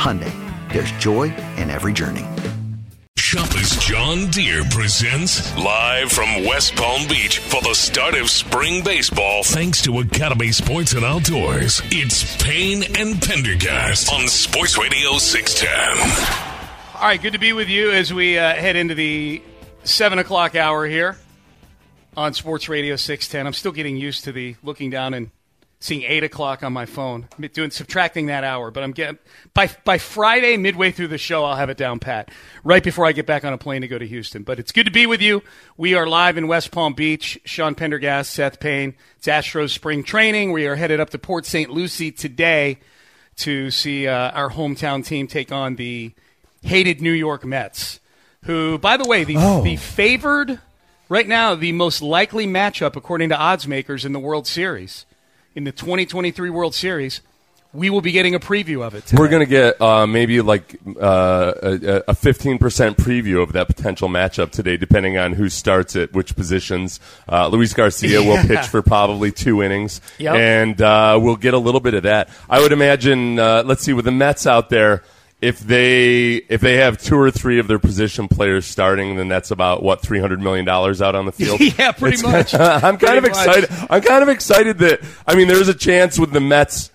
Hyundai, there's joy in every journey. Shoppers John Deere presents live from West Palm Beach for the start of spring baseball. Thanks to Academy Sports and Outdoors, it's Payne and Pendergast on Sports Radio 610. All right, good to be with you as we uh, head into the seven o'clock hour here on Sports Radio 610. I'm still getting used to the looking down and seeing eight o'clock on my phone, doing subtracting that hour. But I'm getting by by Friday midway through the show, I'll have it down pat. Right before I get back on a plane to go to Houston. But it's good to be with you. We are live in West Palm Beach. Sean Pendergast, Seth Payne. It's Astros spring training. We are headed up to Port St. Lucie today to see uh, our hometown team take on the hated New York Mets, who, by the way, the, oh. the favored right now, the most likely matchup according to odds makers in the World Series, in the 2023 World Series. We will be getting a preview of it. Today. We're going to get uh, maybe like uh, a fifteen percent preview of that potential matchup today, depending on who starts at which positions. Uh, Luis Garcia yeah. will pitch for probably two innings, yep. and uh, we'll get a little bit of that. I would imagine. Uh, let's see, with the Mets out there if they if they have two or three of their position players starting, then that's about what three hundred million dollars out on the field. yeah, pretty it's, much. I'm kind of excited. I'm kind of excited that I mean, there's a chance with the Mets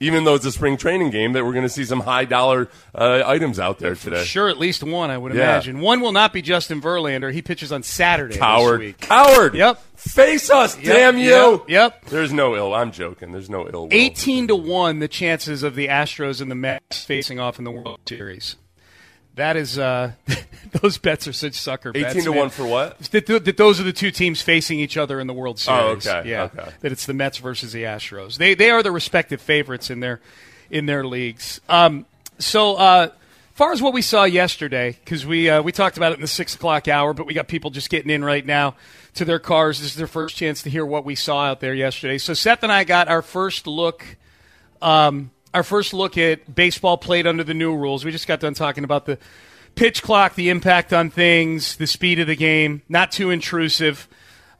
even though it's a spring training game, that we're going to see some high dollar uh, items out there today. Sure, at least one, I would yeah. imagine. One will not be Justin Verlander. He pitches on Saturday. Coward. Coward. Yep. Face us, yep. damn you. Yep. yep. There's no ill. I'm joking. There's no ill. Will. 18 to 1 the chances of the Astros and the Mets facing off in the World Series. That is, uh, those bets are such sucker bets. 18 to man. 1 for what? That, that, those are the two teams facing each other in the World oh, Series. Oh, okay. Yeah. Okay. That it's the Mets versus the Astros. They, they are the respective favorites in their, in their leagues. Um, so, uh, far as what we saw yesterday, because we, uh, we talked about it in the 6 o'clock hour, but we got people just getting in right now to their cars. This is their first chance to hear what we saw out there yesterday. So, Seth and I got our first look. Um, our first look at baseball played under the new rules. We just got done talking about the pitch clock, the impact on things, the speed of the game, not too intrusive.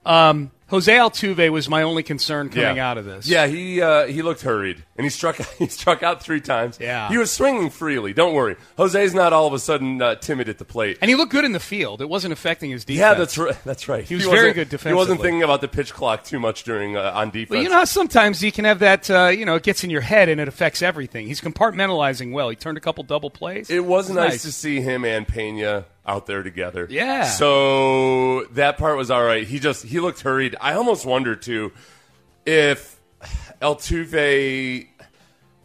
Um, Jose Altuve was my only concern coming yeah. out of this. Yeah, he uh, he looked hurried, and he struck he struck out three times. Yeah, he was swinging freely. Don't worry, Jose's not all of a sudden uh, timid at the plate, and he looked good in the field. It wasn't affecting his defense. Yeah, that's right. That's right. He was he very good defensively. He wasn't thinking about the pitch clock too much during uh, on defense. Well, you know how sometimes you can have that. Uh, you know, it gets in your head and it affects everything. He's compartmentalizing well. He turned a couple double plays. It was nice, nice to see him and Pena out there together. Yeah. So that part was all right. He just he looked hurried. I almost wondered too if Altuve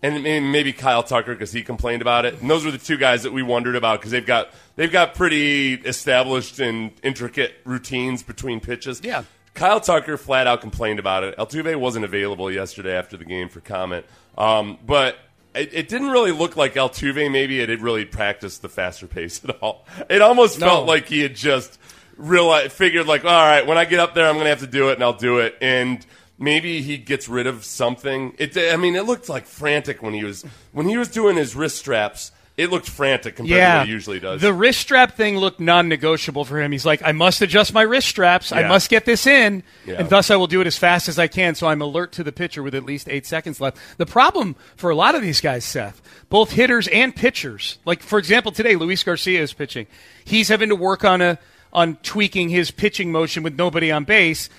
and maybe Kyle Tucker because he complained about it. And those were the two guys that we wondered about because they've got they've got pretty established and intricate routines between pitches. Yeah. Kyle Tucker flat out complained about it. Altuve wasn't available yesterday after the game for comment. Um, but it, it, didn't really look like Altuve. Maybe it had really practiced the faster pace at all. It almost no. felt like he had just realized, figured like, all right, when I get up there, I'm going to have to do it, and I'll do it. And maybe he gets rid of something. It, I mean, it looked like frantic when he was when he was doing his wrist straps. It looked frantic compared to Yeah, what it usually does. The wrist strap thing looked non-negotiable for him. He's like, I must adjust my wrist straps. I must get this in, Yeah. and thus I will do it as fast as I can. So I'm alert to the pitcher with at least eight seconds left. The problem for a lot of these guys, Seth, both hitters and pitchers. Like for example, today Luis Garcia is pitching. He's having to work on a on tweaking his pitching motion with nobody on base.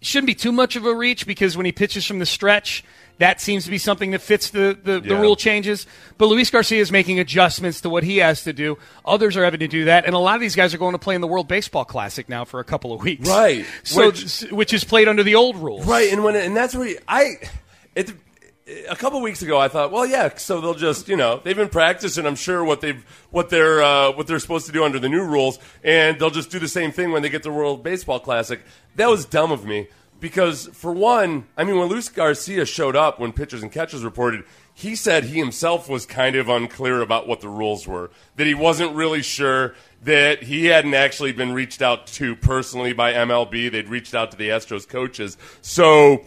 Shouldn't be too much of a reach because when he pitches from the stretch. That seems to be something that fits the, the, the rule changes. But Luis Garcia is making adjustments to what he has to do. Others are having to do that. And a lot of these guys are going to play in the World Baseball Classic now for a couple of weeks. Right. So, Which- which, is played under the old rules. Right, and when and that's where you- I it a couple weeks ago I thought, well, yeah, so they'll just you know they've been practicing. I'm sure what they've what they're uh, what they're supposed to do under the new rules, and they'll just do the same thing when they get the World Baseball Classic. That was dumb of me because for one, I mean, when Luis Garcia showed up when pitchers and catchers reported. He said he himself was kind of unclear about what the rules were, that he wasn't really sure, that he hadn't actually been reached out to personally by MLB. They'd reached out to the Astros coaches. So,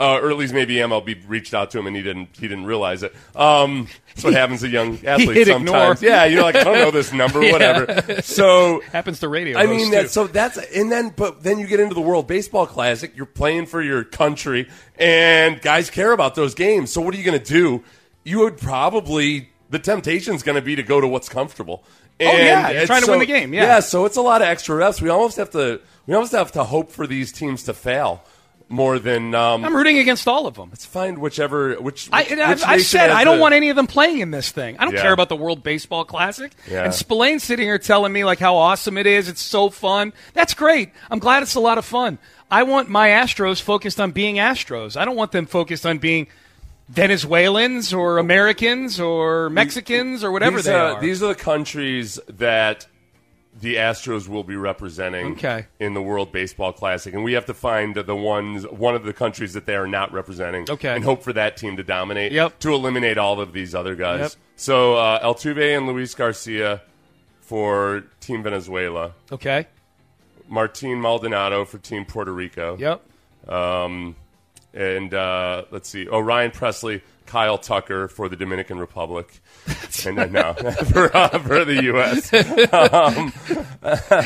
uh, or at least maybe MLB reached out to him and he didn't he didn't realize it. Um, that's what happens to young athletes sometimes. ignore. Yeah, you're like I don't know this number, Yeah. whatever. So Happens to radio. I mean, that, so that's and then but then you get into the World Baseball Classic. You're playing for your country, and guys care about those games. So what are you going to do? You would probably the temptation's going to be to go to what's comfortable. Oh, yeah, And you're trying to win the game, yeah. yeah. So it's a lot of extra reps. We almost have to we almost have to hope for these teams to fail more than um, I'm rooting against all of them. let's find whichever which. I, which I've, I've said I don't want any of them playing in this thing. I don't Yeah. care about the World Baseball Classic. Yeah. And Spillane's sitting here telling me like how awesome it is. It's so fun. That's great. I'm glad it's a lot of fun. I want my Astros focused on being Astros. I don't want them focused on being Venezuelans or Americans or Mexicans or whatever these they are, are. These are the countries that the Astros will be representing Okay. in the World Baseball Classic, and we have to find the ones one of the countries that they are not representing, Okay. and hope for that team to dominate, Yep. to eliminate all of these other guys. Yep. So uh, Altuve and Luis Garcia for Team Venezuela, okay. Martin Maldonado for Team Puerto Rico, Yep. um, and uh, let's see, oh Ryan Pressly, Kyle Tucker for the Dominican Republic, and then no for, uh, for the U.S.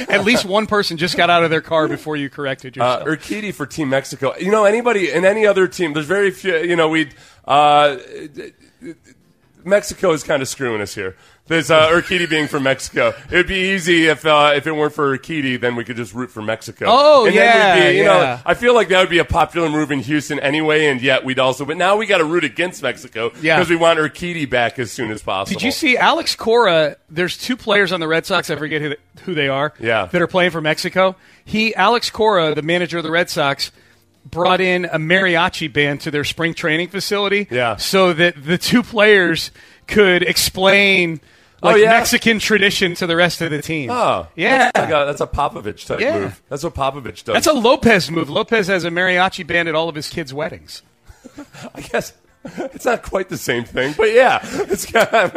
At least one person just got out of their car before you corrected Uh, yourself. Urquidy for Team Mexico. You know, anybody in any other team, there's very few. You know, we uh, Mexico is kind of screwing us here. There's uh, Urquidy being from Mexico. It'd be easy if uh, if it weren't for Urquidy, then we could just root for Mexico. Oh, and yeah, then we'd be, you yeah. know, I feel like that would be a popular move in Houston anyway, and yet we'd also. But now we got to root against Mexico Yeah. because we want Urquidy back as soon as possible. Did you see Alex Cora? There's two players on the Red Sox. I forget who, who they are. Yeah. that are playing for Mexico. He, Alex Cora, the manager of the Red Sox, brought in a mariachi band to their spring training facility. Yeah. so that the two players could explain like Oh, yeah. Mexican tradition to the rest of the team. Oh, yeah. That's, like a, that's a Popovich type Yeah. move. That's what Popovich does. That's a Lopez move. Lopez has a mariachi band at all of his kids' weddings. I guess it's not quite the same thing, but yeah, it's kind of,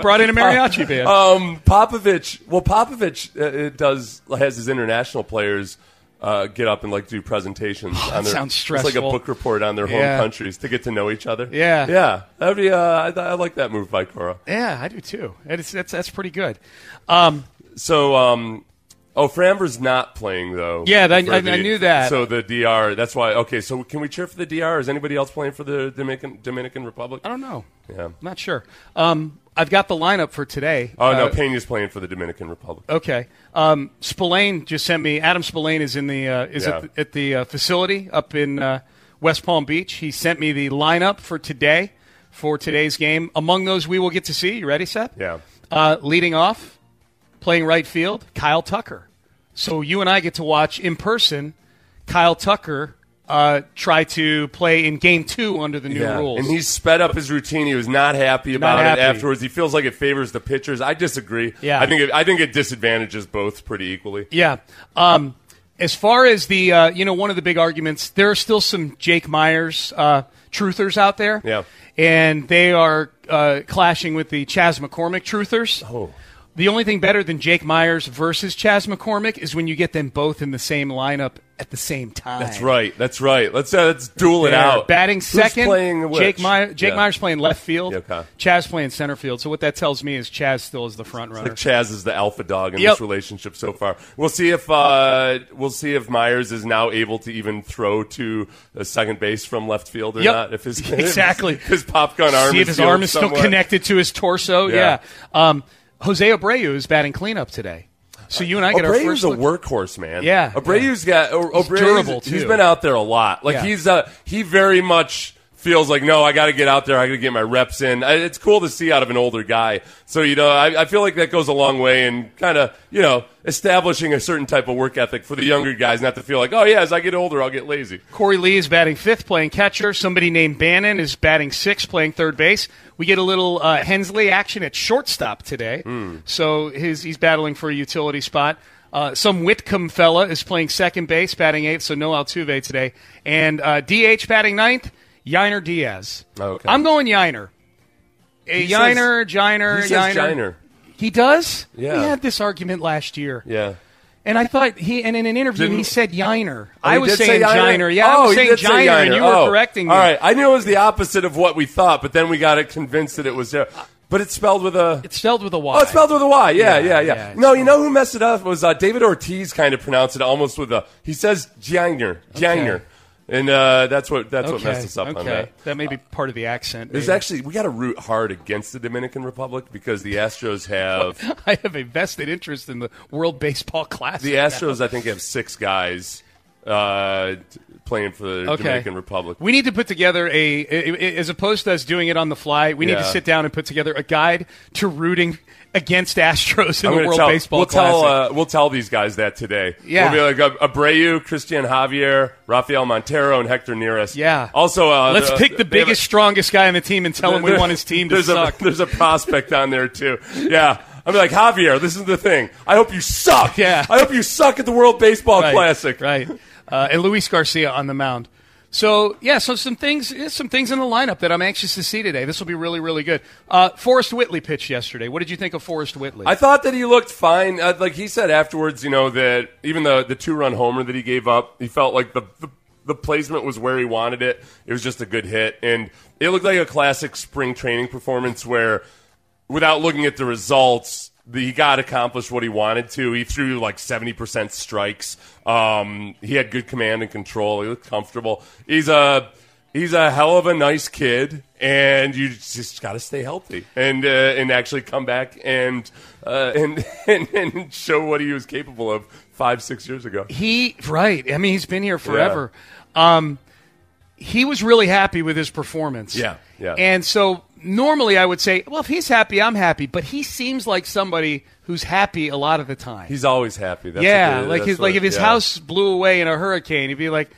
Brought in a mariachi band. um, Popovich. Well, Popovich uh, it does has his international players uh, get up and like do presentations on their. sounds It's like a book report on their home Yeah. countries to get to know each other. Yeah. yeah, that'd be. Uh, I, I like that move by Cora. yeah, I do too. It's, that's that's pretty good. Um, So, um, oh, Framber's not playing though. Yeah, for I- I knew that. So the DR. That's why. Okay, so can we cheer for the DR? Is anybody else playing for the Dominican Dominican Republic? I don't know. Yeah. I'm not sure. Um, I've got the lineup for today. Oh no, Uh, Pena's playing for the Dominican Republic. Okay. Um, Spillane just sent me. Adam Spillane is in the uh, is Yeah. at the, at the uh, facility up in uh, West Palm Beach. He sent me the lineup for today for today's game. Among those, we will get to see. You ready, Seth? Yeah. Uh, leading off, playing right field, Kyle Tucker. So you and I get to watch in person Kyle Tucker uh, try to play in Game Two under the new Yeah. rules. And he's sped up his routine. He was not happy about happy. it afterwards. He feels like it favors the pitchers. I disagree. Yeah. I think it, I think it disadvantages both pretty equally. Yeah. Um, as far as the, uh, you know, one of the big arguments, there are still some Jake Meyers uh, truthers out there. Yeah. And they are uh, clashing with the Chas McCormick truthers. Oh. The only thing better than Jake Meyers versus Chas McCormick is when you get them both in the same lineup at the same time. That's right. That's right. Let's uh, let's duel it out. Batting second? Jake, Meyer, Jake Yeah. Meyers playing left field. Okay. Chas playing center field. So what that tells me is Chas still is the front runner. Like Chas is the alpha dog in Yep. this relationship so far. We'll see if uh, we'll see if Meyers is now able to even throw to a second base from left field or Yep. not. If his Exactly. his pop gun arm See if is his arm is still connected to his torso. Yeah. Yeah. Um, Jose Abreu is batting cleanup today. So you and I get our Abreu's first a look. workhorse, man. Yeah, Abreu's got He's Abreu's- durable, He's too. been out there a lot. Like Yeah. he's uh, he very much feels like no, I got to get out there. I got to get my reps in. I- It's cool to see out of an older guy. So you know, I, I feel like that goes a long way in kind of you know establishing a certain type of work ethic for the younger guys, not to feel like oh yeah, as I get older, I'll get lazy. Korey Lee is batting fifth, playing catcher. Somebody named Bannon is batting sixth, playing third base. We get a little uh, Hensley action at shortstop today. So his, he's battling for a utility spot. Uh, some Whitcomb fella is playing second base, batting eighth, so no Altuve today. And uh, DH batting ninth, Yainer Diaz. Okay. I'm going Yiner. He Yiner, says- Jiner, he says Yiner. Jiner. He does? Yeah. We had this argument last year. Yeah. And I thought he, and in an interview, Didn't- he said Yiner. Oh, I was did say saying Jiner. Yeah, oh, I was saying did say Jiner, and you were Oh. correcting me. All right, I knew it was the opposite of what we thought, but then we got it convinced that it was there. But it's spelled with a. It's spelled with a Y. Oh, it's spelled with a Y. Yeah, Yeah, yeah, yeah. yeah, no, you know who messed it up was uh, David Ortiz. Kind of pronounced it almost with a. He says Jiner, Jiner, Okay. And uh, that's what that's what okay. messed us up on that. That may be part of the accent. There's maybe. actually we got to root hard against the Dominican Republic because the Astros have I have a vested interest in the World Baseball Classic. the Astros. I think have six guys uh, t- playing for the Okay. Dominican Republic. We need to put together a, a- a- as opposed to us doing it on the fly. We need to sit down and put together a guide to rooting against Astros in the World tell, Baseball we'll Classic. Tell, uh, we'll tell these guys that today. Yeah. We'll be like uh, Abreu, Christian Javier, Rafael Montero, and Hector Neris. yeah. Also, uh, let's the- pick the have a- biggest, strongest guy on the team and tell him we want his team to there's suck. A, there's a prospect on there, too. Yeah. I'm like, Javier, this is the thing. I hope you suck. Yeah. I hope you suck at the World Baseball right, Classic. Right. Uh, and Luis Garcia on the mound. So yeah, so some things, some things in the lineup that I'm anxious to see today. This will be really, really good. Uh, Forrest Whitley pitched yesterday. What did you think of Forrest Whitley? I thought that he looked fine. Uh, like he said afterwards, you know, that even the, the two run homer that he gave up, he felt like the, the the placement was where he wanted it. It was just a good hit, and it looked like a classic spring training performance where, without looking at the results, he got accomplished what he wanted to. He threw like seventy percent strikes. Um, he had good command and control. He looked comfortable. He's a he's a hell of a nice kid, and you just got to stay healthy and uh, and actually come back and, uh, and and and show what he was capable of five six years ago. he right. I mean, he's been here forever. Um, he was really happy with his performance. Yeah, yeah. And so normally I would say, well, if he's happy, I'm happy. But he seems like somebody who's happy a lot of the time. He's always happy. That's yeah, like his, like if his yeah. house blew away in a hurricane, he'd be like,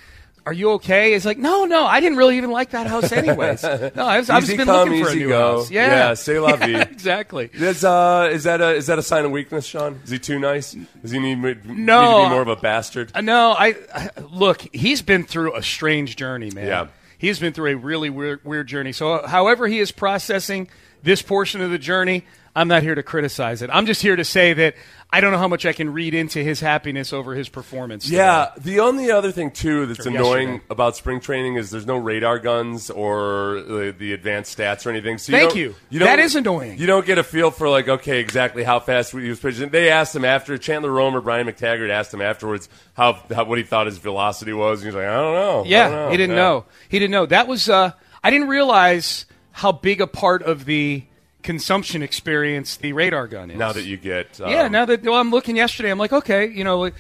"Are you okay?" It's like, "No, no, I didn't really even like that house, anyways. No, I've, I've just been come, looking for a new go. house. Yeah, Yeah, c'est la vie. Yeah, exactly. Is, uh, is that a is that a sign of weakness, Sean? Is he too nice? Does he need, need No. to be more of a bastard? Uh, No, I, I look. He's been through a strange journey, man. Yeah. he's been through a really weird, weird journey. So, however he is processing this portion of the journey, I'm not here to criticize it. I'm just here to say that I don't know how much I can read into his happiness over his performance. today. Yeah, the only other thing too that's Or annoying yesterday. about spring training is there's no radar guns or the, the advanced stats or anything. So you Thank you. you That is annoying. You don't get a feel for like okay exactly how fast he was pitching. They asked him after Chandler Rome or Brian McTaggart asked him afterwards how, how what he thought his velocity was. And he was like, I don't know. Yeah, don't know. he didn't Yeah. know. He didn't know. That was uh, I didn't realize how big a part of the consumption experience the radar gun is. Now that you get um, yeah, now that well, I'm looking yesterday, I'm like, okay, you know,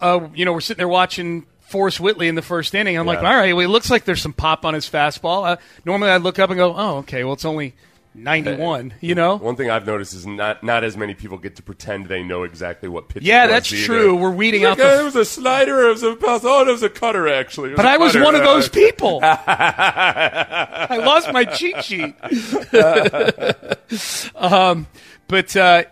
uh, you know, we're sitting there watching Forrest Whitley in the first inning. I'm like, all right, well, it looks like there's some pop on his fastball. Uh, normally, I'd look up and go, oh, okay, well, it's only 91. You know, One thing I've noticed is not not as many people get to pretend they know exactly what pitch. Yeah, that's true. We're weeding Like, out the- "Oh, it was a slider. It was a pass. Oh, it was a cutter actually. But i was one of Uh, those people. I lost my cheat sheet. um, but uh,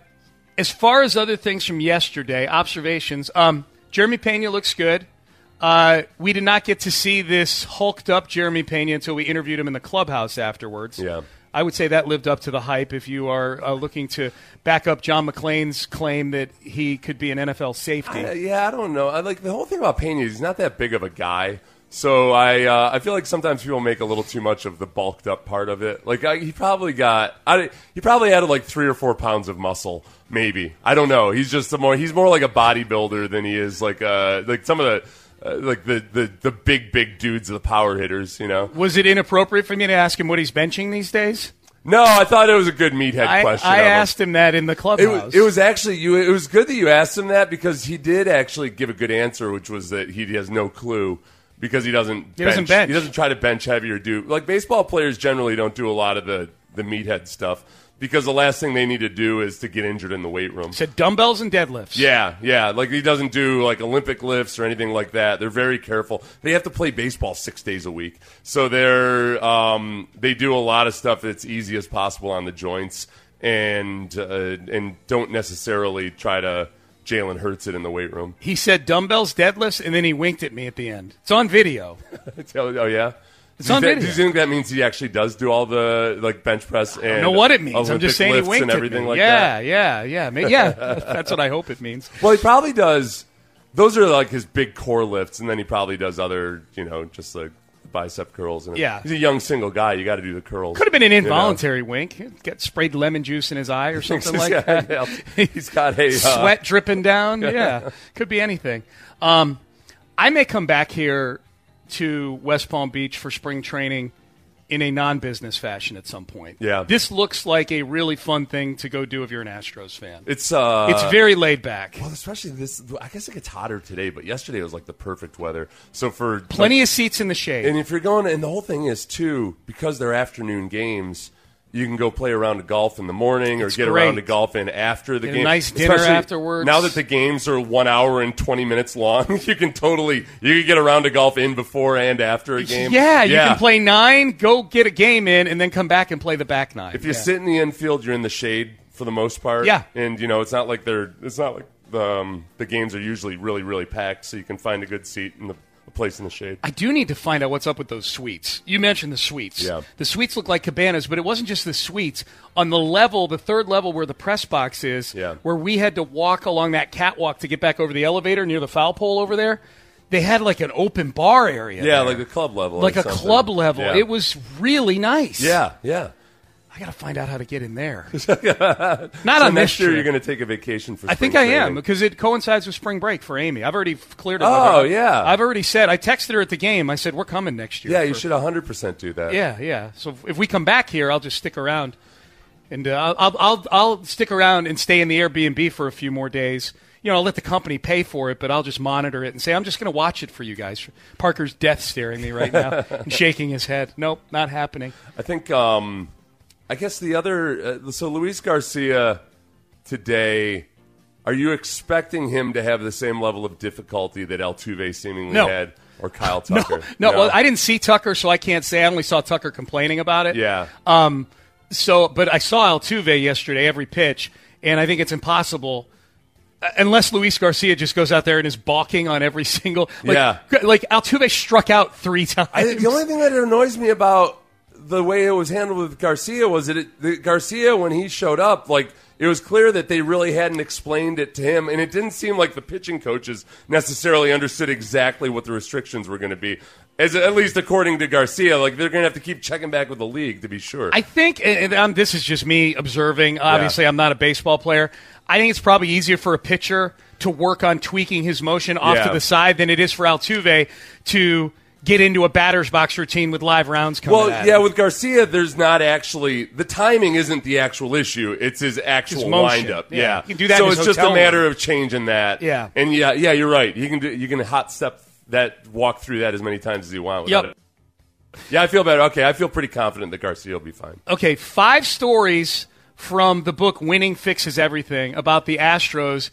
as far as other things from yesterday, observations, um, Jeremy Pena looks good. Uh, we did not get to see this hulked up Jeremy Pena until we interviewed him in the clubhouse afterwards. Yeah. I would say that lived up to the hype. If you are uh, looking to back up John McClain's claim that he could be an NFL safety, Uh, yeah, I don't know. I like the whole thing about Pena. He's not that big of a guy, so I uh, I feel like sometimes people make a little too much of the bulked up part of it. Like I, he probably got, I, he probably added like three or four pounds of muscle, maybe. I don't know. He's just a more he's more like a bodybuilder than he is like uh like some of the. Uh, like the, the, the big big dudes, the power hitters, you know. was it inappropriate for me to ask him what he's benching these days? No, I thought it was a good meathead I, question. I asked him that in the It clubhouse. was, it was actually you. It was good that you asked him that because he did actually give a good answer, which was that he has no clue because he doesn't. He doesn't bench. He doesn't try to bench heavy or do like baseball players generally don't do a lot of the the meathead stuff because the last thing they need to do is to get injured in the weight room. said dumbbells and deadlifts. Yeah, yeah. Like he doesn't do like Olympic lifts or anything like that. They're very careful. They have to play baseball six days a week, so they're um, they do a lot of stuff that's easy as possible on the joints, and uh, and don't necessarily try to Jalen Hurts it in the weight room. He said dumbbells, deadlifts, and then he winked at me at the end. It's on video. oh yeah. It's do you on thi- video. Do you think that means he actually does do all the like bench press and I don't know what it means. I'm just saying he winked and everything at me. like yeah, that? yeah, yeah, Ma- yeah. That's what I hope it means. Well, he probably does. Those are like his big core lifts, and then he probably does other, you know, just like bicep curls. And Yeah. he's a young single guy. You got to do the curls. Could have been an you know? involuntary wink. Get sprayed lemon juice in his eye or something like Yeah, that. yeah. He's got a uh, Sweat dripping down. Yeah, could be anything. Um, I may come back here to West Palm Beach for spring training in a non-business fashion at some point. Yeah. this looks like a really fun thing to go do if you're an Astros fan. It's uh, it's very laid back. well, especially this. I guess it gets hotter today, but yesterday was like the perfect weather. So for Plenty of seats in the shade. And if you're going, and the whole thing is too, because they're afternoon games, you can go play around to golf in the morning or It's get great. around to golf in after the Get a game. nice dinner Especially afterwards. Now that the games are one hour and twenty minutes long, you can totally you can get around to golf in before and after a game. Yeah, you can play nine, go get a game in, and then come back and play the back nine. If you Yeah. sit in the infield, you're in the shade for the most part. Yeah. and you know it's not like they're it's not like the um, the games are usually really really packed, so you can find a good seat in the a place in the shade. I do need to find out what's up with those suites. You mentioned the suites. Yeah. The suites look like cabanas, but it wasn't just the suites. On the level, the third level where the press box is, Yeah. where we had to walk along that catwalk to get back over the elevator near the foul pole over there, they had like an open bar area. Yeah, there. like a club level, or Like a something. club level. Yeah. It was really nice. Yeah, yeah. I got to find out how to get in there. Not So on next this year trip. you're going to take a vacation for. I think spring I am because it coincides with spring break for Amy. I've already cleared it. with Oh, her. yeah. I've already said. I texted her at the game. I said we're coming next year. Yeah, you should 100 percent do that. Yeah, yeah. So if we come back here, I'll just stick around, and uh, I'll, I'll I'll I'll stick around and stay in the Airbnb for a few more days. You know, I'll let the company pay for it, but I'll just monitor it and say I'm just going to watch it for you guys. Parker's death staring me right now and shaking his head. Nope, not happening. I think. Um, I guess the other. Uh, so Luis Garcia today. Are you expecting him to have the same level of difficulty that Altuve seemingly No. had, or Kyle No, Tucker? no, Well, I didn't see Tucker, so I can't say. I only saw Tucker complaining about it. Yeah. Um. So, but I saw Altuve yesterday every pitch, and I think it's impossible. uh, Unless Luis Garcia just goes out there and is balking on every single, like, Yeah. like Altuve struck out three times. I, the only thing that annoys me about the way it was handled with Garcia was that it, the, Garcia, when he showed up, like it was clear that they really hadn't explained it to him, and it didn't seem like the pitching coaches necessarily understood exactly what the restrictions were going to be. As at least according to Garcia, like they're going to have to keep checking back with the league to be sure. I think, and and, um, this is just me observing. Obviously, I'm not a baseball player. I think it's probably easier for a pitcher to work on tweaking his motion off Yeah. to the side than it is for Altuve to get into a batter's box routine with live rounds coming well, yeah, him. with Garcia, there's not actually the timing isn't the actual issue; it's his actual His windup. Yeah. Yeah, He can do that So it's just a matter room. of changing that. Yeah. and yeah, yeah, you're right. You can do, you can hot step that, walk through that as many times as you want. Yep. it. Yeah, I feel better. Okay, I feel pretty confident that Garcia will be fine. Okay, five stories from the book Winning Fixes Everything about the Astros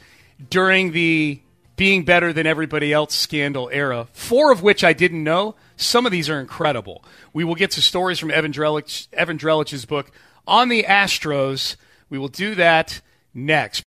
during the being better than everybody else scandal era, four of which I didn't know. Some of these are incredible. We will get to stories from Evan, Drellich, Evan Drellich's book on the Astros. We will do that next.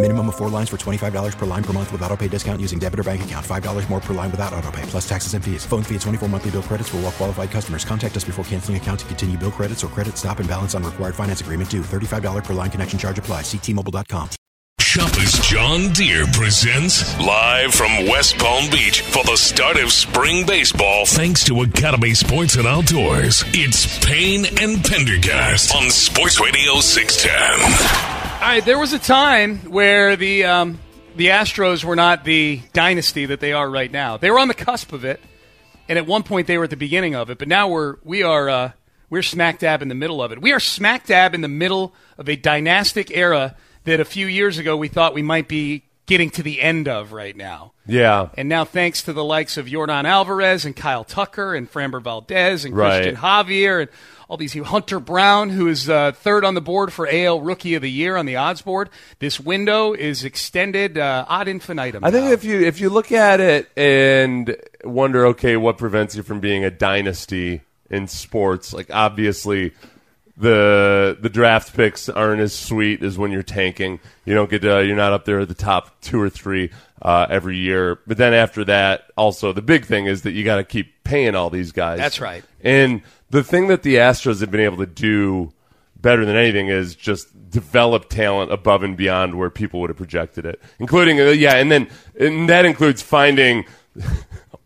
Minimum of four lines for $25 per line per month with auto pay discount using debit or bank account. $5 more per line without auto pay, plus taxes and fees. Phone fee at 24 monthly bill credits for all well qualified customers. Contact us before canceling account to continue bill credits or credit stop and balance on required finance agreement due. $35 per line connection charge apply. Ctmobile.com. Shoppers John Deere presents live from West Palm Beach for the start of spring baseball. Thanks to Academy Sports and Outdoors, it's Payne and Pendergast on Sports Radio 610. All right, there was a time where the um, the Astros were not the dynasty that they are right now. They were on the cusp of it, and at one point they were at the beginning of it. But now we're we are uh, we're smack dab in the middle of it. We are smack dab in the middle of a dynastic era that a few years ago we thought we might be getting to the end of right now. Yeah. And now, thanks to the likes of Yordan Alvarez and Kyle Tucker and Framber Valdez and Right. Christian Javier and all these Hunter Brown, who is uh, third on the board for AL Rookie of the Year on the odds board. This window is extended uh, ad infinitum. I think now. if you if you look at it and wonder, okay, what prevents you from being a dynasty in sports? Like obviously, the the draft picks aren't as sweet as when you're tanking. You don't get to, you're not up there at the top two or three uh, every year. But then after that, also the big thing is that you got to keep paying all these guys. That's right. And the thing that the Astros have been able to do better than anything is just develop talent above and beyond where people would have projected it, including uh, yeah, and then and that includes finding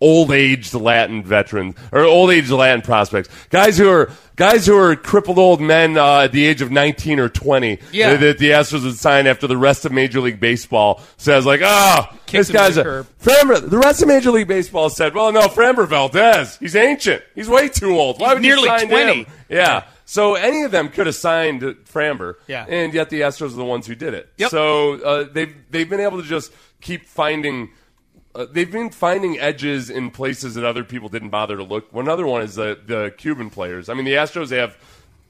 old aged Latin veterans or old aged Latin prospects, guys who are guys who are crippled old men uh, at the age of nineteen or twenty. Yeah. that, the Astros would sign after the rest of Major League Baseball says like, ah, this Kicked him to guy's the a. Framber. The rest of Major League Baseball said, well, no, Framber Valdez, he's ancient, he's way too old. Why He's would you nearly sign 20. him? Yeah. So any of them could have signed Framber, Yeah. and yet the Astros are the ones who did it. Yep. So uh, they've they've been able to just keep finding. Uh, they've been finding edges in places that other people didn't bother to look. One other one is the the Cuban players. I mean, the Astros they have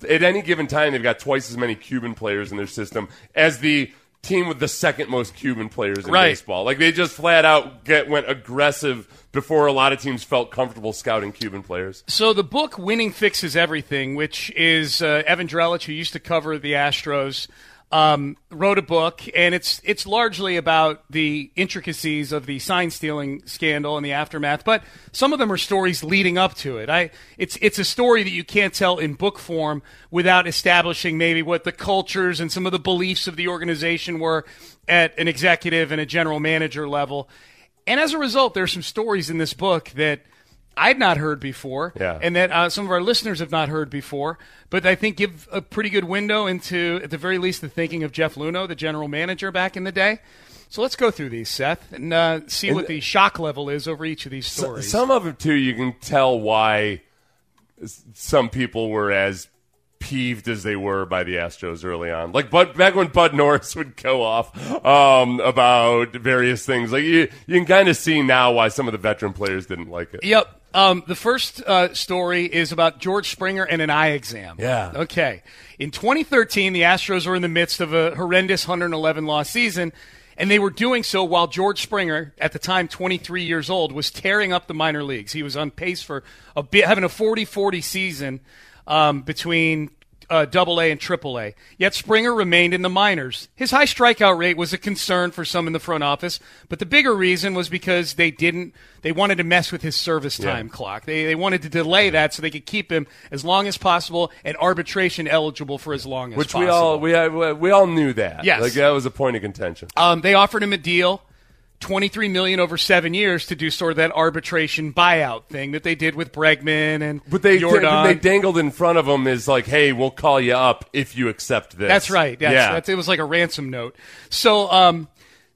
at any given time they've got twice as many Cuban players in their system as the team with the second most Cuban players in Right. baseball. Like they just flat out get went aggressive before a lot of teams felt comfortable scouting Cuban players. So the book "Winning Fixes Everything," which is uh, Evan Drellich, who used to cover the Astros, um, wrote a book, and it's it's largely about the intricacies of the sign stealing scandal and the aftermath. But some of them are stories leading up to it. I it's it's a story that you can't tell in book form without establishing maybe what the cultures and some of the beliefs of the organization were at an executive and a general manager level. And as a result, there's some stories in this book that I'd not heard before, Yeah. and that uh, some of our listeners have not heard before, but I think give a pretty good window into, at the very least, the thinking of Jeff Luhnow, the general manager back in the day. So let's go through these, Seth, and uh, see what the shock level is over each of these stories. Some of them, too, you can tell why some people were as peeved as they were by the Astros early on. Like but back when Bud Norris would go off um, about various things. Like you, you can kind of see now why some of the veteran players didn't like it. Yep. Um, the first uh, story is about George Springer and an eye exam. Yeah. Okay. In 2013, the Astros were in the midst of a horrendous 111 loss season, and they were doing so while George Springer, at the time 23 years old, was tearing up the minor leagues. He was on pace for a bit, having a 40 40 season um, between uh, Double A and Triple A. Yet Springer remained in the minors. His high strikeout rate was a concern for some in the front office, but the bigger reason was because they didn't. They wanted to mess with his service time clock. They they wanted to delay that so they could keep him as long as possible and arbitration eligible for as long as Which possible. we all we we all knew that. Yes. like that was a point of contention. Um, they offered him a deal, twenty three million over seven years to do sort of that arbitration buyout thing that they did with Bregman and But they Jordan. they dangled in front of them is like, hey, we'll call you up if you accept this. That's right. That's, yeah, that's, it was like a ransom note. So, um,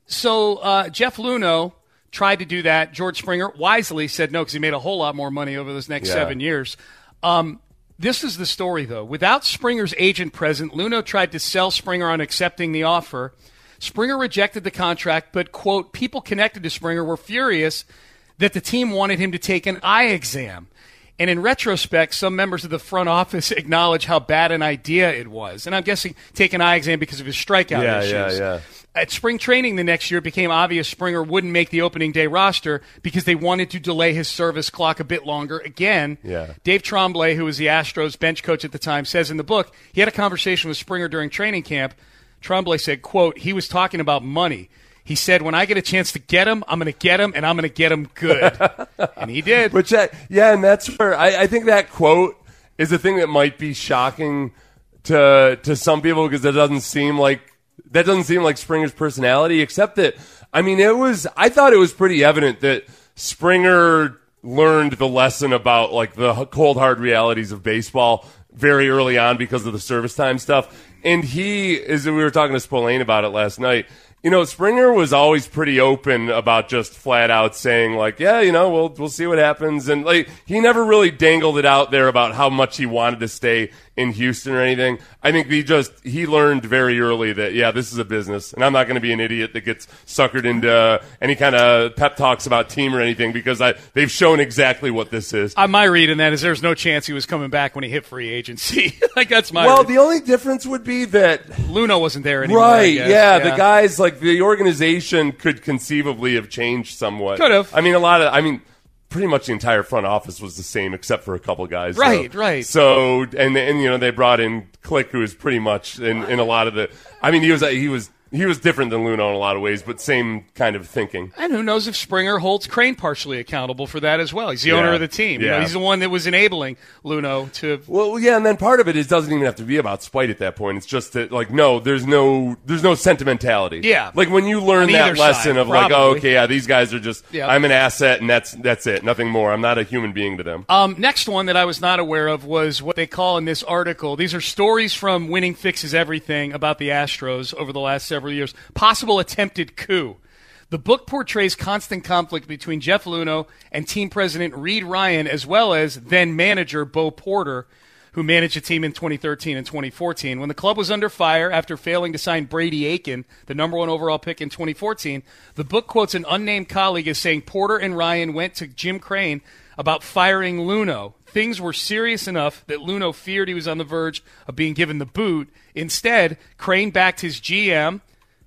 so uh, Jeff Luhnow tried to do that. George Springer wisely said no because he made a whole lot more money over those next Yeah. seven years. Um, this is the story, though. Without Springer's agent present, Luhnow tried to sell Springer on accepting the offer. Springer rejected the contract, but, quote, people connected to Springer were furious that the team wanted him to take an eye exam. And in retrospect, some members of the front office acknowledge how bad an idea it was. And I'm guessing take an eye exam because of his strikeout Yeah, issues. yeah, yeah. At spring training the next year, it became obvious Springer wouldn't make the opening day roster because they wanted to delay his service clock a bit longer. Again, Yeah. Dave Trembley, who was the Astros bench coach at the time, says in the book he had a conversation with Springer during training camp. Trembley said, "quote He was talking about money. He said, when I get a chance to get him, I'm going to get him, and I'm going to get him good." and he did. Which, I, yeah, and that's where I, I think that quote is the thing that might be shocking to to some people because that doesn't seem like that doesn't seem like Springer's personality. Except that, I mean, it was. I thought it was pretty evident that Springer learned the lesson about like the cold hard realities of baseball very early on because of the service time stuff. And he, as we were talking to Spillane about it last night, you know, Springer was always pretty open about just flat out saying like, yeah, you know, we'll we'll see what happens, and like he never really dangled it out there about how much he wanted to stay in Houston or anything. I think he just he learned very early that yeah, this is a business, and I'm not going to be an idiot that gets suckered into any kind of pep talks about team or anything because I they've shown exactly what this is. Uh, my read in that is there's no chance he was coming back when he hit free agency. like that's my well, read. the only difference would be that Luhnow wasn't there anymore. Right, guess. yeah, the guys like the organization could conceivably have changed somewhat. Could have. I mean, a lot of. I mean, pretty much the entire front office was the same except for a couple guys. so- Right, right. So and and you know they brought in Click, who was pretty much in, in a lot of the. I mean, he was he was he was different than Luhnow in a lot of ways, but same kind of thinking. And who knows if Springer holds Crane partially accountable for that as well? He's the owner of the team. You know, Yeah. he's the one that was enabling Luhnow to. Well, yeah, and then part of it is doesn't even have to be about spite at that point. It's just that like no, there's no there's no sentimentality. Yeah. like when you learn On that lesson side, of like, oh, okay, yeah, these guys are just Yeah. I'm an asset and that's that's it, nothing more. I'm not a human being to them. Um, next one that I was not aware of was what they call in this article. These are stories from Winning Fixes Everything about the Astros over the last several years. Possible attempted coup. The book portrays constant conflict between Jeff Luhnow and team president Reid Ryan, as well as then manager Bo Porter, who managed the team in 2013 and 2014. When the club was under fire after failing to sign Brady Aiken, the number one overall pick in 2014, the book quotes an unnamed colleague as saying Porter and Ryan went to Jim Crane about firing Luhnow. Things were serious enough that Luhnow feared he was on the verge of being given the boot. Instead, Crane backed his GM,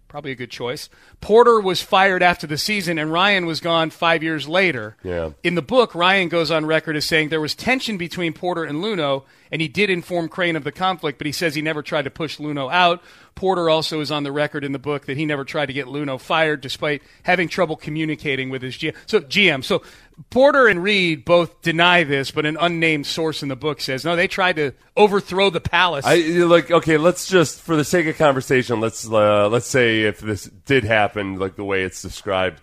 probably a good choice. Porter was fired after the season, and Ryan was gone five years later. Yeah. In the book, Ryan goes on record as saying there was tension between Porter and Luhnow, and he did inform Crane of the conflict, but he says he never tried to push Luhnow out. Porter also is on the record in the book that he never tried to get Luhnow fired, despite having trouble communicating with his GM. So GM. So Porter and Reid both deny this, but an unnamed source in the book says no. They tried to overthrow the palace. I like okay. Let's just, for the sake of conversation, let's uh, let's say if this did happen, like the way it's described,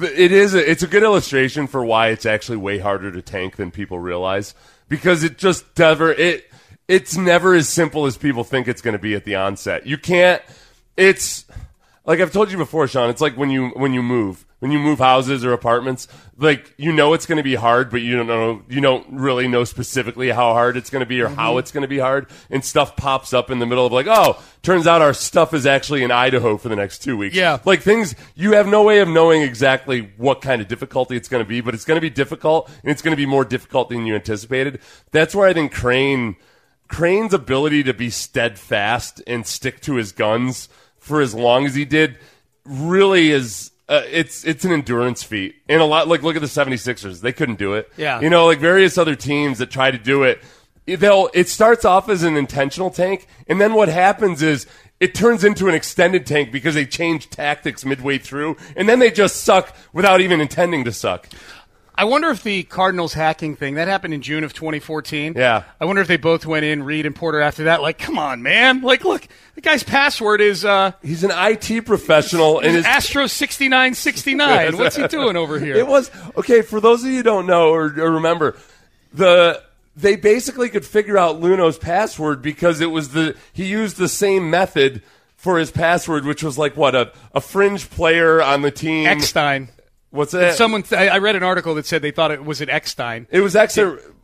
it is a, it's a good illustration for why it's actually way harder to tank than people realize because it just never it it's never as simple as people think it's going to be at the onset. You can't. It's like I've told you before, Sean, it's like when you when you move, when you move houses or apartments, like you know it's going to be hard, but you don't know you don't really know specifically how hard it's going to be or how mm-hmm. it's going to be hard, and stuff pops up in the middle of like, oh, turns out our stuff is actually in Idaho for the next two weeks. Yeah. like things you have no way of knowing exactly what kind of difficulty it's going to be, but it's going to be difficult, and it's going to be more difficult than you anticipated. That's where I think Crane. Crane's ability to be steadfast and stick to his guns for as long as he did really is uh, it's it's an endurance feat. And a lot like look at the 76ers, they couldn't do it. Yeah. You know, like various other teams that try to do it, they'll it starts off as an intentional tank and then what happens is it turns into an extended tank because they change tactics midway through and then they just suck without even intending to suck. I wonder if the Cardinals hacking thing that happened in June of 2014. Yeah. I wonder if they both went in, Reid and Porter, after that. Like, come on, man! Like, look, the guy's password is uh, He's an IT professional and his Astro 6969. What's he doing over here? It was okay for those of you who don't know or, or remember the they basically could figure out Luhnow's password because it was the he used the same method for his password, which was like what a, a fringe player on the team. Eckstein. What's that? Someone, I I read an article that said they thought it was it Eckstein. It was Ex-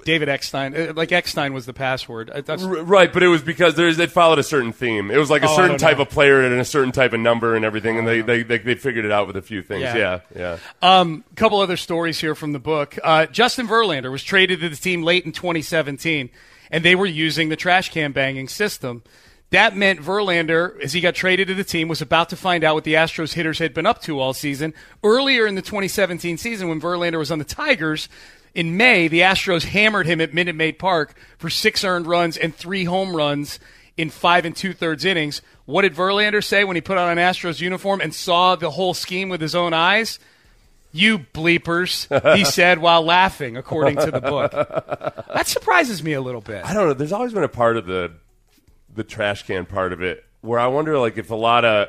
David Eckstein. Uh, Like Eckstein was the password. That's, right, but it was because there's it followed a certain theme. It was like a Oh, certain type know. of player and a certain type of number and everything, and they, they, they they figured it out with a few things. Yeah. Yeah, yeah. Um, a couple other stories here from the book. Uh, Justin Verlander was traded to the team late in 2017, and they were using the trash can banging system. That meant Verlander, as he got traded to the team, was about to find out what the Astros hitters had been up to all season. Earlier in the 2017 season, when Verlander was on the Tigers, in May, the Astros hammered him at Minute Maid Park for six earned runs and three home runs in five and two thirds innings. What did Verlander say when he put on an Astros uniform and saw the whole scheme with his own eyes? You bleepers, he said while laughing, according to the book. That surprises me a little bit. I don't know. There's always been a part of the the trash can part of it where I wonder, like, if a lot of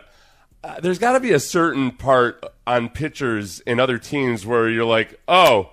uh, there's got to be a certain part on pitchers in other teams where you're like, oh,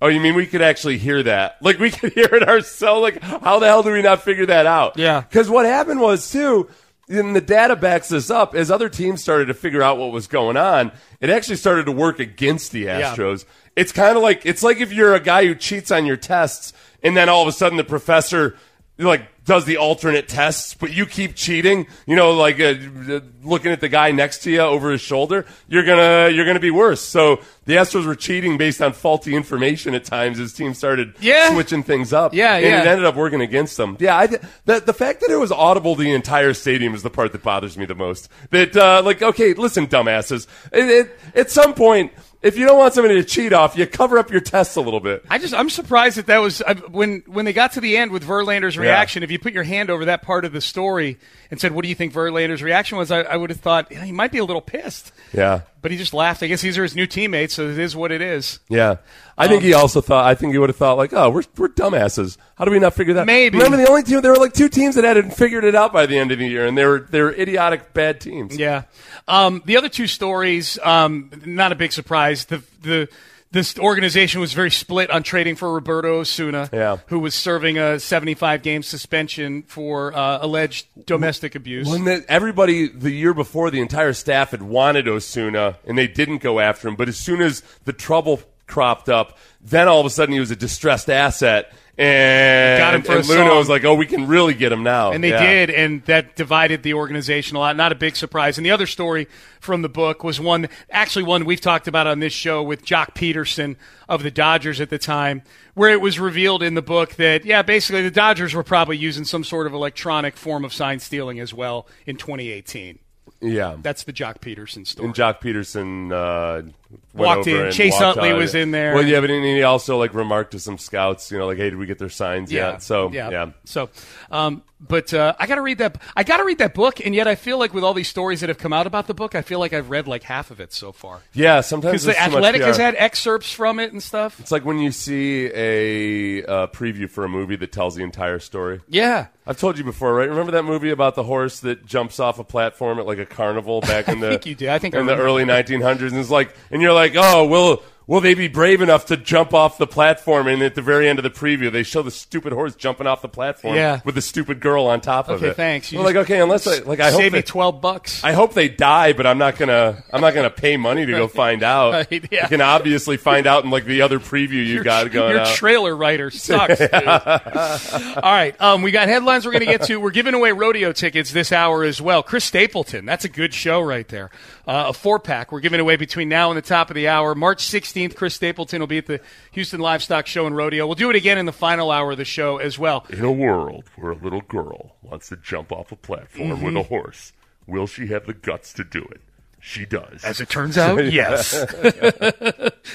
oh, you mean we could actually hear that? Like, we could hear it ourselves. Like, how the hell do we not figure that out? Yeah. Because what happened was too. And the data backs this up. As other teams started to figure out what was going on, it actually started to work against the Yeah. Astros. It's kind of like it's like if you're a guy who cheats on your tests, and then all of a sudden the professor like does the alternate tests, but you keep cheating. You know, like uh, uh, looking at the guy next to you over his shoulder. You're gonna you're gonna be worse. So the Astros were cheating based on faulty information at times as teams started Yeah. switching things up. Yeah, and yeah. it ended up working against them. Yeah, I, the the fact that it was audible the entire stadium is the part that bothers me the most. That uh, like, okay, listen, dumbasses. It, it, at some point, if you don't want somebody to cheat off, you cover up your tests a little bit. I just I'm surprised that that was I, when when they got to the end with Verlander's reaction. If you put your hand over that part of the story and said, "What do you think Verlander's reaction was?" I, I would have thought yeah, he might be a little pissed, Yeah. But he just laughed. I guess these are his new teammates, so it is what it is. Yeah, I think he also thought. I think he would have thought like, "Oh, we're we're dumbasses. How do we not figure that?" Maybe. Remember the only team there were like two teams that hadn't figured it out by the end of the year, and they were they were idiotic bad teams. Yeah. Um, the other two stories, um, not a big surprise. The the this organization was very split on trading for Roberto Osuna, Yeah. who was serving a 75 game suspension for uh, alleged domestic abuse. When the, everybody the year before, the entire staff had wanted Osuna, and they didn't go after him. But as soon as the trouble cropped up, then all of a sudden he was a distressed asset, and Got him for and a Luna song. was like, "Oh, we can really get him now." And they Yeah. did, and that divided the organization a lot. Not a big surprise. And the other story from the book was one, actually one we've talked about on this show with Joc Pederson of the Dodgers at the time, where it was revealed in the book that, yeah, basically the Dodgers were probably using some sort of electronic form of sign stealing as well in 2018. Yeah, That's the Joc Pederson story. and Joc Pederson uh, Walked in. Chase walked Utley out. was in there. Well, yeah, but he also like remarked to some scouts, you know, like, "Hey, did we get their signs yeah. yet?" So yeah, yeah. So, um, but uh, I got to read that. I got to read that book, and yet I feel like with all these stories that have come out about the book, I feel like I've read like half of it so far. yeah. Sometimes Because the there's too much Athletic has had excerpts from it and stuff. It's like when you see a uh, preview for a movie that tells the entire story. Yeah. I've told you before, right? Remember that movie about the horse that jumps off a platform at like a carnival back in the think you did. I think I in the early 1900s, and it's like, and you're like, oh, will Will they be brave enough to jump off the platform? And at the very end of the preview, they show the stupid horse jumping off the platform Yeah. with the stupid girl on top of it. Okay, it. thanks. You Well, like okay, unless I like I hope Save me twelve bucks. I hope they die, but I'm not gonna I'm not gonna pay money to go find out. Right, yeah. You can obviously find out in like the other preview you got going Your out. trailer writer sucks. dude. All right, um, we got headlines we're going to get to. We're giving away rodeo tickets this hour as well. Chris Stapleton, that's a good show right there. Uh, a four pack we're giving away between now and the top of the hour. March 16th, Chris Stapleton will be at the Houston Livestock Show and Rodeo. We'll do it again in the final hour of the show as well. in a world where a little girl wants to jump off a platform with Mhm. a horse, will she have the guts to do it? She does. As it turns out, yes.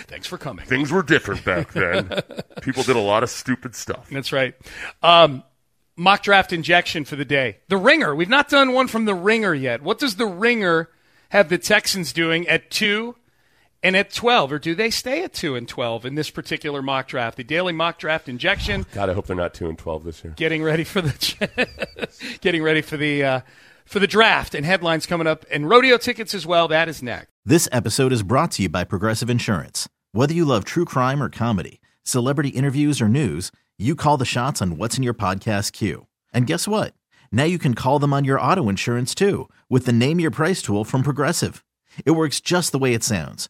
Thanks for coming. Things were different back then. People did a lot of stupid stuff. That's right. Um, mock draft injection for the day. The Ringer. We've not done one from the Ringer yet. What does the Ringer have the Texans doing at two and at twelve, or do they stay at two and twelve in this particular mock draft? The daily mock draft injection. God, I hope they're not two and twelve this year. Getting ready for the getting ready for the uh, for the draft and headlines coming up and rodeo tickets as well. That is next. This episode is brought to you by Progressive Insurance. Whether you love true crime or comedy, celebrity interviews or news, you call the shots on what's in your podcast queue. And guess what? Now you can call them on your auto insurance too with the Name Your Price tool from Progressive. It works just the way it sounds.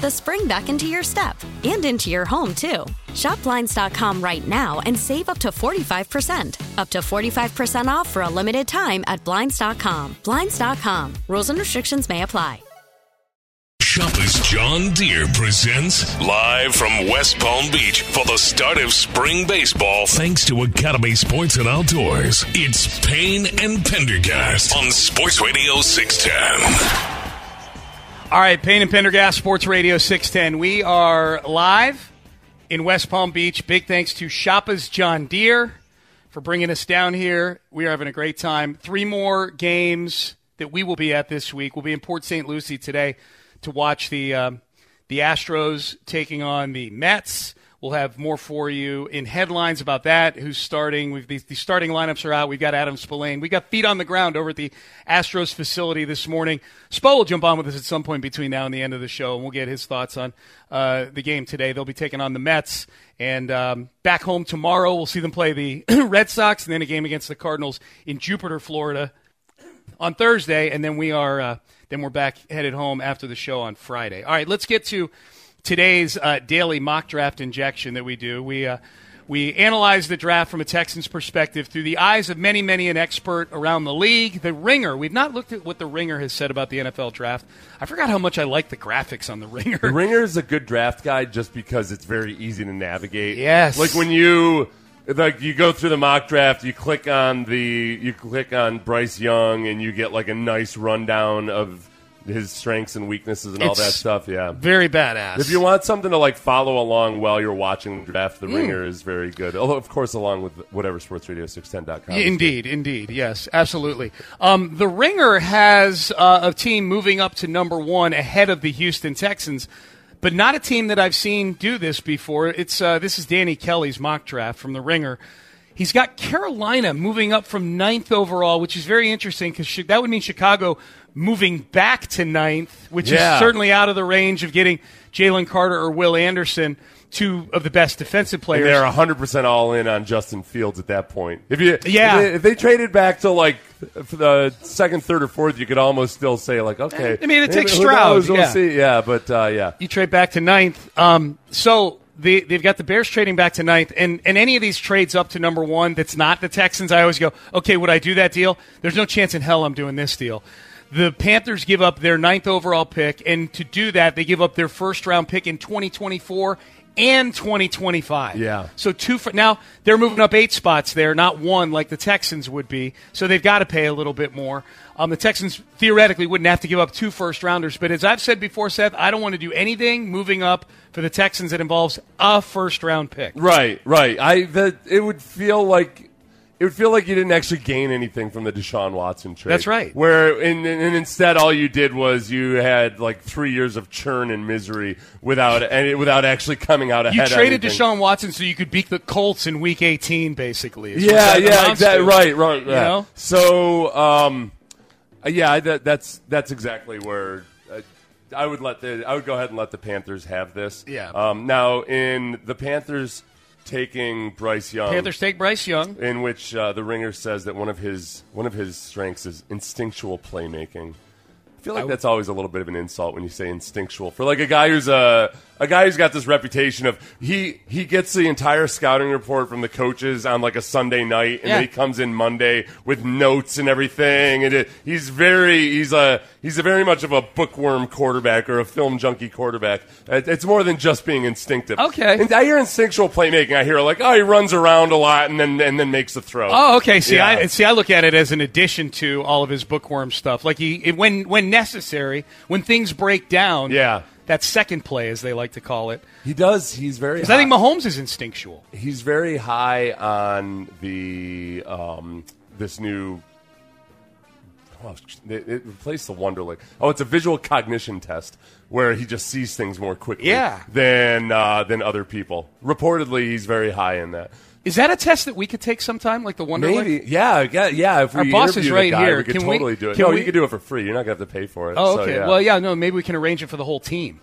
the spring back into your step and into your home, too. Shop Blinds.com right now and save up to 45%. Up to 45% off for a limited time at Blinds.com. Blinds.com. Rules and restrictions may apply. Shoppa's John Deere presents live from West Palm Beach for the start of spring baseball. Thanks to Academy Sports and Outdoors, it's Payne and Pendergast on Sports Radio 610. All right, Payne and Pendergast, Sports Radio 610. We are live in West Palm Beach. Big thanks to Shoppa's John Deere for bringing us down here. We are having a great time. Three more games that we will be at this week. We'll be in Port St. Lucie today to watch the um, the Astros taking on the Mets. We'll have more for you in headlines about that. Who's starting? We've, the, the starting lineups are out. We've got Adam Spolane. We got feet on the ground over at the Astros facility this morning. Spo will jump on with us at some point between now and the end of the show, and we'll get his thoughts on uh, the game today. They'll be taking on the Mets, and um, back home tomorrow, we'll see them play the Red Sox, and then a game against the Cardinals in Jupiter, Florida, on Thursday, and then we are uh, then we're back headed home after the show on Friday. All right, let's get to today's uh, daily mock draft injection that we do. We uh, we analyze the draft from a Texans perspective through the eyes of many, many an expert around the league. The Ringer. We've not looked at what the Ringer has said about the NFL draft. I forgot how much I like the graphics on the Ringer. The Ringer is a good draft guide just because it's very easy to navigate. Yes. Like when you like you go through the mock draft, you click on the you click on Bryce Young and you get like a nice rundown of his strengths and weaknesses and all It's that stuff. Yeah, very badass. If you want something to like follow along while you're watching the draft, The Mm. Ringer is very good. Although, of course, along with whatever sports SportsRadio610.com. Yeah, indeed, indeed, yes, absolutely. Um, the Ringer has uh, a team moving up to number one ahead of the Houston Texans, but not a team that I've seen do this before. It's uh, this is Danny Kelly's mock draft from the Ringer. He's got Carolina moving up from ninth overall, which is very interesting because that would mean Chicago moving back to ninth, which Yeah. is certainly out of the range of getting Jalen Carter or Will Anderson, two of the best defensive And players. they're 100% all in on Justin Fields at that point. If you Yeah. if they, if they traded back to like the second, third, or fourth, you could almost still say like, okay, I mean, it takes Stroud? We'll yeah. see. Yeah, but uh, yeah, you trade back to ninth. Um, so they, they've got the Bears trading back to ninth, and, and any of these trades up to number one that's not the Texans, I always go, okay, would I do that deal? There's no chance in hell I'm doing this deal. The Panthers give up their ninth overall pick, and to do that, they give up their first round pick in 2024 and 2025. Yeah. So two for now they're moving up eight spots there, not one like the Texans would be. So they've got to pay a little bit more. Um, the Texans theoretically wouldn't have to give up two first rounders, but as I've said before, Seth, I don't want to do anything moving up for the Texans that involves a first round pick. right, right. I that it would feel like. It would feel like you didn't actually gain anything from the Deshaun Watson trade. That's right. Where and, and instead all you did was you had like three years of churn and misery without and without actually coming out ahead. on traded. Deshaun Watson so you could beat the Colts in Week 18, basically. Yeah, yeah, exactly. to. Right, right. You know? So, um, yeah, that, that's that's exactly where uh, I would let the I would go ahead and let the Panthers have this. Yeah. Um, now, in the Panthers taking Bryce Young, Panthers take Bryce Young. in which uh, the Ringer says that one of his one of his strengths is instinctual playmaking. I feel like that's always a little bit of an insult when you say instinctual for like a guy who's a a guy who's got this reputation of he he gets the entire scouting report from the coaches on like a Sunday night and Yeah. then he comes in Monday with notes and everything and it, he's very he's a he's a very much of a bookworm quarterback or a film junkie quarterback. It- It's more than just being instinctive. Okay. And I hear instinctual playmaking. I hear like oh he runs around a lot and then and then makes a throw. Oh, okay. See, Yeah. I see. I look at it as an addition to all of his bookworm stuff. Like he, it- when when necessary, when things break down. Yeah. That second play, as they like to call it. He does. He's very. Because I think Mahomes is instinctual. He's very high on the um, this new. Oh, it, it replaced the Wonderlic. Oh, it's a visual cognition test where he just sees things more quickly Yeah. than uh, than other people. Reportedly, he's very high in that. Is that a test that we could take sometime, like the Wonder Maybe, yeah, yeah, yeah. If we Our boss is right guy, here. we could Can we- totally do it. no, we- you could do it for free. You're not gonna have to pay for it. Oh, So, okay. yeah. Well, yeah. No, maybe we can arrange it for the whole team.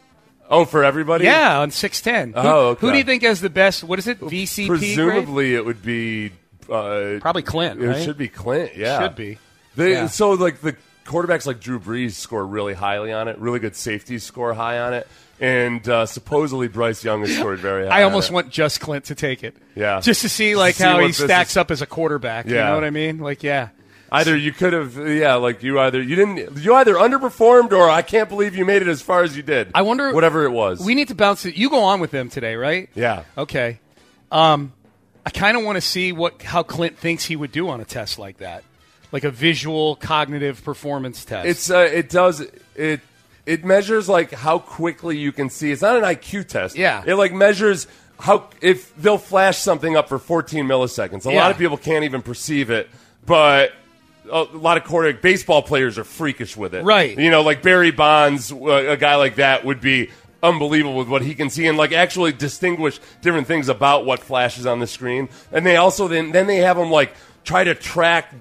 Oh, for everybody? Yeah, on six ten. Oh, okay. Who do you think has the best? What is it? VCP grade? Presumably, it would be uh, Probably Clint, It right? should be Clint. Yeah, Should be. They, Yeah. So, like the quarterbacks like Drew Brees score really highly on it. Really good safeties score high on it, and uh, supposedly Bryce Young has scored very high. I almost want just Clint to take it. Yeah. Just to see like See how he stacks is- up as a quarterback. Yeah. You know what I mean? Like, yeah. Either you could have, yeah, like you either you didn't, you either underperformed or I can't believe you made it as far as you did. I wonder whatever it was. We need to bounce it. You go on with them today, right? yeah. Okay. Um, I kind of want to see what how Clint thinks he would do on a test like that, like a visual cognitive performance test. It's uh, it does it it measures like how quickly you can see. It's not an IQ test. Yeah. It like measures how if they'll flash something up for 14 milliseconds. A Yeah. lot of people can't even perceive it, but a lot of quarterback baseball players are freakish with it. Right. You know, like Barry Bonds, uh, a guy like that would be unbelievable with what he can see and like actually distinguish different things about what flashes on the screen. And they also then then they have them like try to track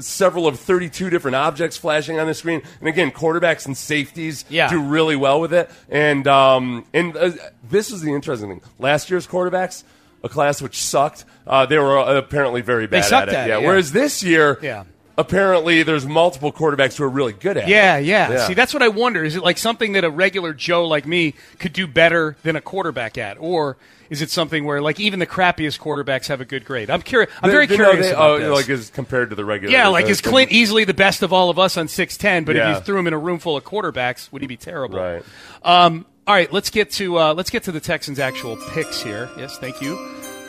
several of 32 different objects flashing on the screen. And again, quarterbacks and safeties Yeah. do really well with it. And um, and uh, this is the interesting thing. Last year's quarterbacks, a class which sucked, uh, they were apparently very bad at it. at it, yeah. yeah. Whereas this year, Yeah. apparently there's multiple quarterbacks who are really good at yeah, it. Yeah, yeah, See, that's what I wonder. Is it like something that a regular Joe like me could do better than a quarterback at, or is it something where like even the crappiest quarterbacks have a good grade? I'm curious. I'm very They- curious they- about oh, this. like as compared to the regular. yeah, like is Clint easily the best of all of us on six ten? But if you threw him in a room full of quarterbacks, would he be terrible? Right. Um, all right, let's get to uh, let's get to the Texans' actual picks here. Yes, thank you.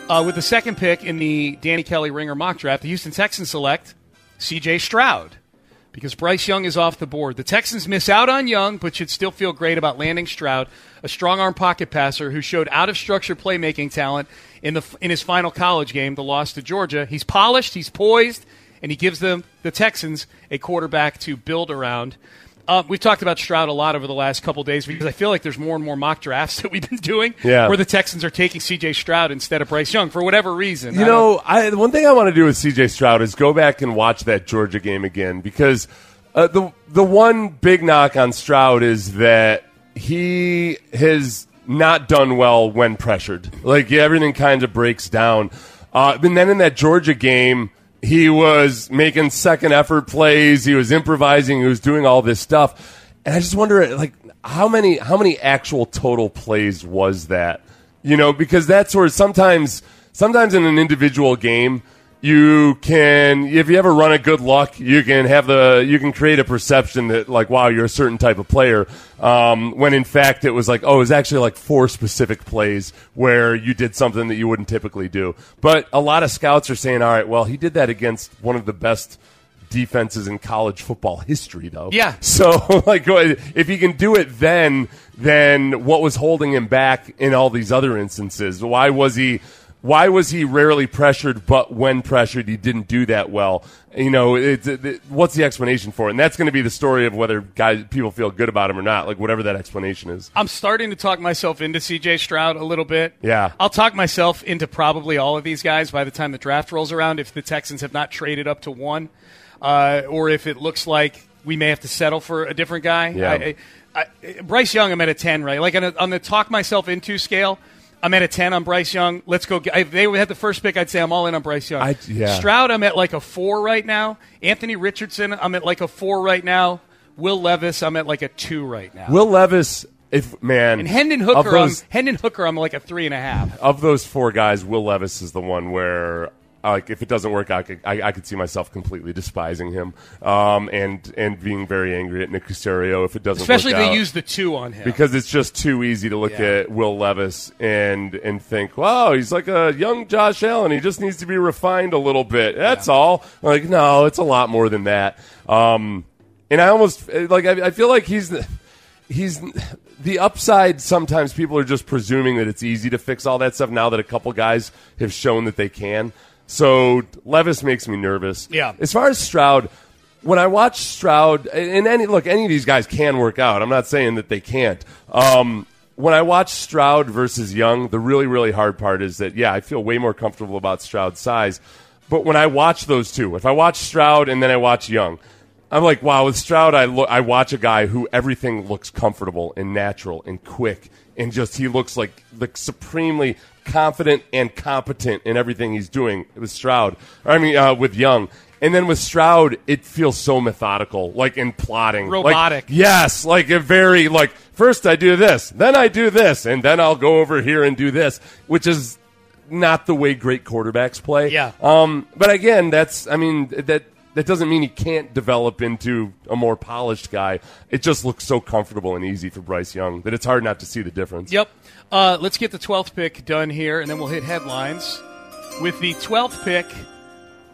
Uh, with the second pick in the Danny Kelly Ringer mock draft, the Houston Texans select C.J. Stroud, because Bryce Young is off the board. The Texans miss out on Young, but should still feel great about landing Stroud, a strong arm pocket passer who showed out of structure playmaking talent in the in his final college game, the loss to Georgia. He's polished, he's poised, and he gives them the Texans a quarterback to build around. Uh, we've talked about Stroud a lot over the last couple days because I feel like there's more and more mock drafts that we've been doing Yeah. where the Texans are taking C.J. Stroud instead of Bryce Young for whatever reason. You I know, I, the one thing I want to do with CJ Stroud is go back and watch that Georgia game again because uh, the the one big knock on Stroud is that he has not done well when pressured. Like everything kind of breaks down. Uh, and then in that Georgia game, he was making second effort plays. He was improvising. He was doing all this stuff. And I just wonder, like, how many how many actual total plays was that? You know, because that's where sometimes sometimes in an individual game you can if you ever run a good luck you can have the you can create a perception that like wow you're a certain type of player. Um, when in fact it was like oh it was actually like four specific plays where you did something that you wouldn't typically do. But a lot of scouts are saying all right well he did that against one of the best defenses in college football history though. Yeah. so like if he can do it then then what was holding him back in all these other instances? Why was he why was he rarely pressured, but when pressured, he didn't do that well? You know, it's it, what's the explanation for it? And that's going to be the story of whether guys people feel good about him or not, like whatever that explanation is. I'm starting to talk myself into CJ Stroud a little bit. Yeah. I'll talk myself into probably all of these guys by the time the draft rolls around if the Texans have not traded up to one, uh, or if it looks like we may have to settle for a different guy. Yeah. I, I, I, Bryce Young, I'm at a 10, right? Like on, a, on the talk myself into scale, I'm at a 10 on Bryce Young. Let's go. Get, if they had the first pick, I'd say I'm all in on Bryce Young. I- yeah. Stroud, I'm at like a 4 right now. Anthony Richardson, I'm at like a 4 right now. Will Levis, I'm at like a 2 right now. Will Levis, if man, And Hendon Hooker, those, I'm, Hendon Hooker, I'm like a three and a half. of those four guys, Will Levis is the one where. Like if it doesn't work out, I could, I, I could see myself completely despising him, um, and and being very angry at Nick Caserio if it doesn't. Especially work if they out. use the two on him. because it's just too easy to look Yeah. at Will Levis and and think, wow, he's like a young Josh Allen. He just needs to be refined a little bit. That's all. Like, no, it's a lot more than that. Um, and I almost like I, I feel like he's the- he's the upside. Sometimes people are just presuming that it's easy to fix all that stuff. Now that a couple guys have shown that they can, so Levis makes me nervous. Yeah. As far as Stroud, when I watch Stroud, and any look, any of these guys can work out. I'm not saying that they can't. Um, when I watch Stroud versus Young, the really, really hard part is that yeah, I feel way more comfortable about Stroud's size. But when I watch those two, if I watch Stroud and then I watch Young, I'm like, wow. With Stroud, I look, I watch a guy who everything looks comfortable and natural and quick, and just he looks like the supremely confident and competent in everything he's doing. With Stroud, I mean, uh, with Young. And then with Stroud, it feels so methodical, like in plotting, Like- Robotic. yes, like a very like first I do this, then I do this, and then I'll go over here and do this, which is not the way great quarterbacks play. Yeah. Um, but again, that's I mean that that doesn't mean he can't develop into a more polished guy. It just looks so comfortable and easy for Bryce Young that it's hard not to see the difference. Yep. Uh, let's get the 12th pick done here, and then we'll hit headlines. With the 12th pick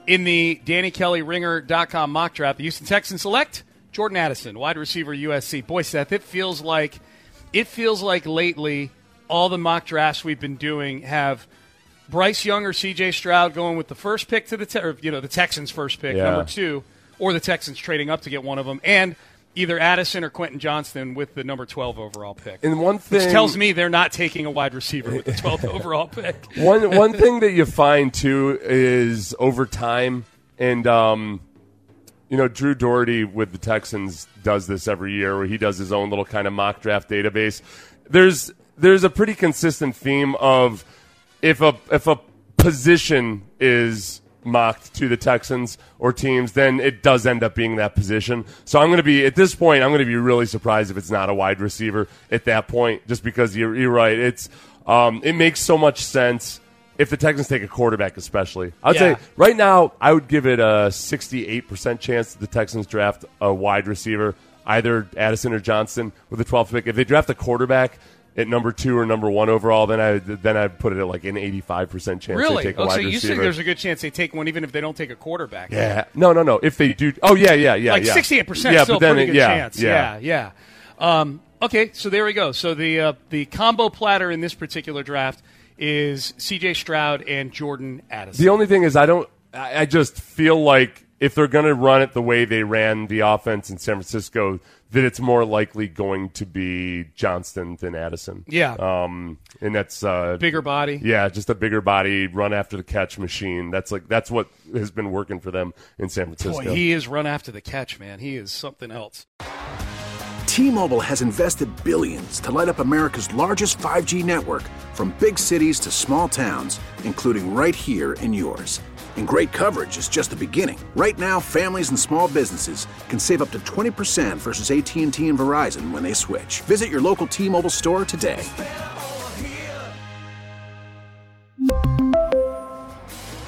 in the Danny Kelly Ringer.com mock draft, the Houston Texans select Jordan Addison, wide receiver USC. Boy, Seth, it feels like it feels like lately all the mock drafts we've been doing have Bryce Young or CJ Stroud going with the first pick to the te- or, you know the Texans' first pick, Yeah. number two, or the Texans trading up to get one of them, and either Addison or Quentin Johnston with the number 12 overall pick. And one Which thing- tells me they're not taking a wide receiver with the 12th overall pick. one one thing that you find too is over time, and um, you know, Drew Dougherty with the Texans does this every year, where he does his own little kind of mock draft database. There's there's a pretty consistent theme of if a if a position is mocked to the Texans or teams, then it does end up being that position. So I'm going to be at this point. I'm going to be really surprised if it's not a wide receiver at that point, just because you're, you're right. It's um, it makes so much sense if the Texans take a quarterback, especially. I'd Yeah. say right now I would give it a 68 percent chance that the Texans draft a wide receiver, either Addison or Johnston with the 12th pick. If they draft a quarterback. At number two or number one overall, then I then I'd put it at like an eighty-five percent chance Really? they take a Oh, so wide you receiver. think there's a good chance they take one even if they don't take a quarterback? yeah, no, no, no. If they do, oh yeah, yeah, yeah, like sixty-eight percent, Yeah, still but then pretty good yeah, chance. Yeah, yeah. Um, okay, so there we go. So the uh, the combo platter in this particular draft is C.J. Stroud and Jordan Addison. The only thing is, I don't. I I just feel like if they're going to run it the way they ran the offense in San Francisco, that it's more likely going to be Johnston than Addison. Yeah. Um, and that's uh, Bigger body. Yeah, just a bigger body, run after the catch machine. That's like that's what has been working for them in San Francisco. Boy, he is run after the catch, man. He is something else. T-Mobile has invested billions to light up America's largest 5G network from big cities to small towns, including right here in yours. And great coverage is just the beginning. Right now, families and small businesses can save up to 20% versus AT&T and Verizon when they switch. Visit your local T-Mobile store today.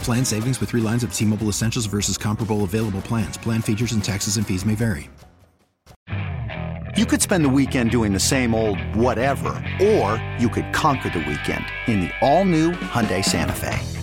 Plan savings with three lines of T Mobile Essentials versus comparable available plans. Plan features and taxes and fees may vary. You could spend the weekend doing the same old whatever, or you could conquer the weekend in the all-new Hyundai Santa Fe.